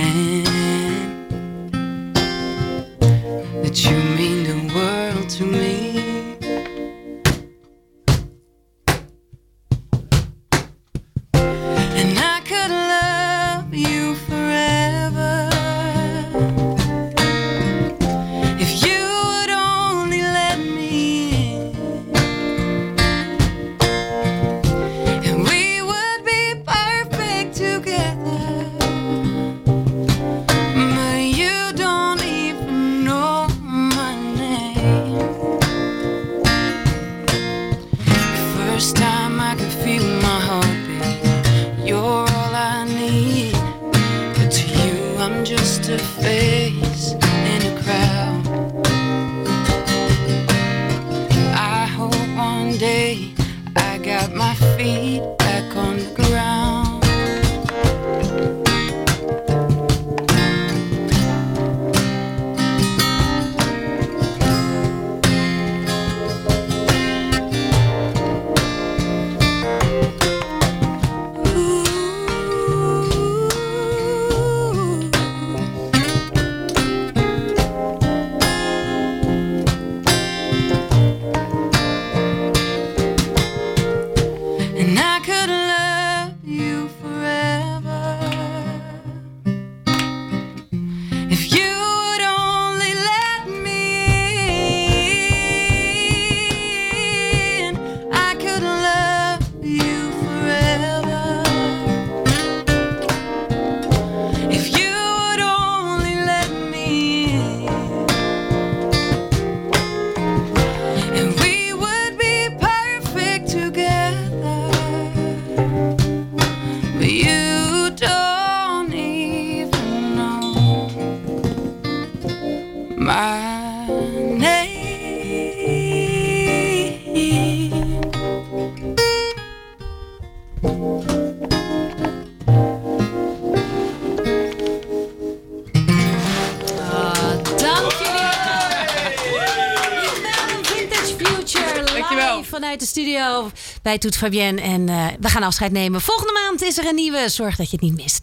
B: Bij Toet Fabienne. En eh, we gaan afscheid nemen. Volgende maand is er een nieuwe. Zorg dat je het niet mist.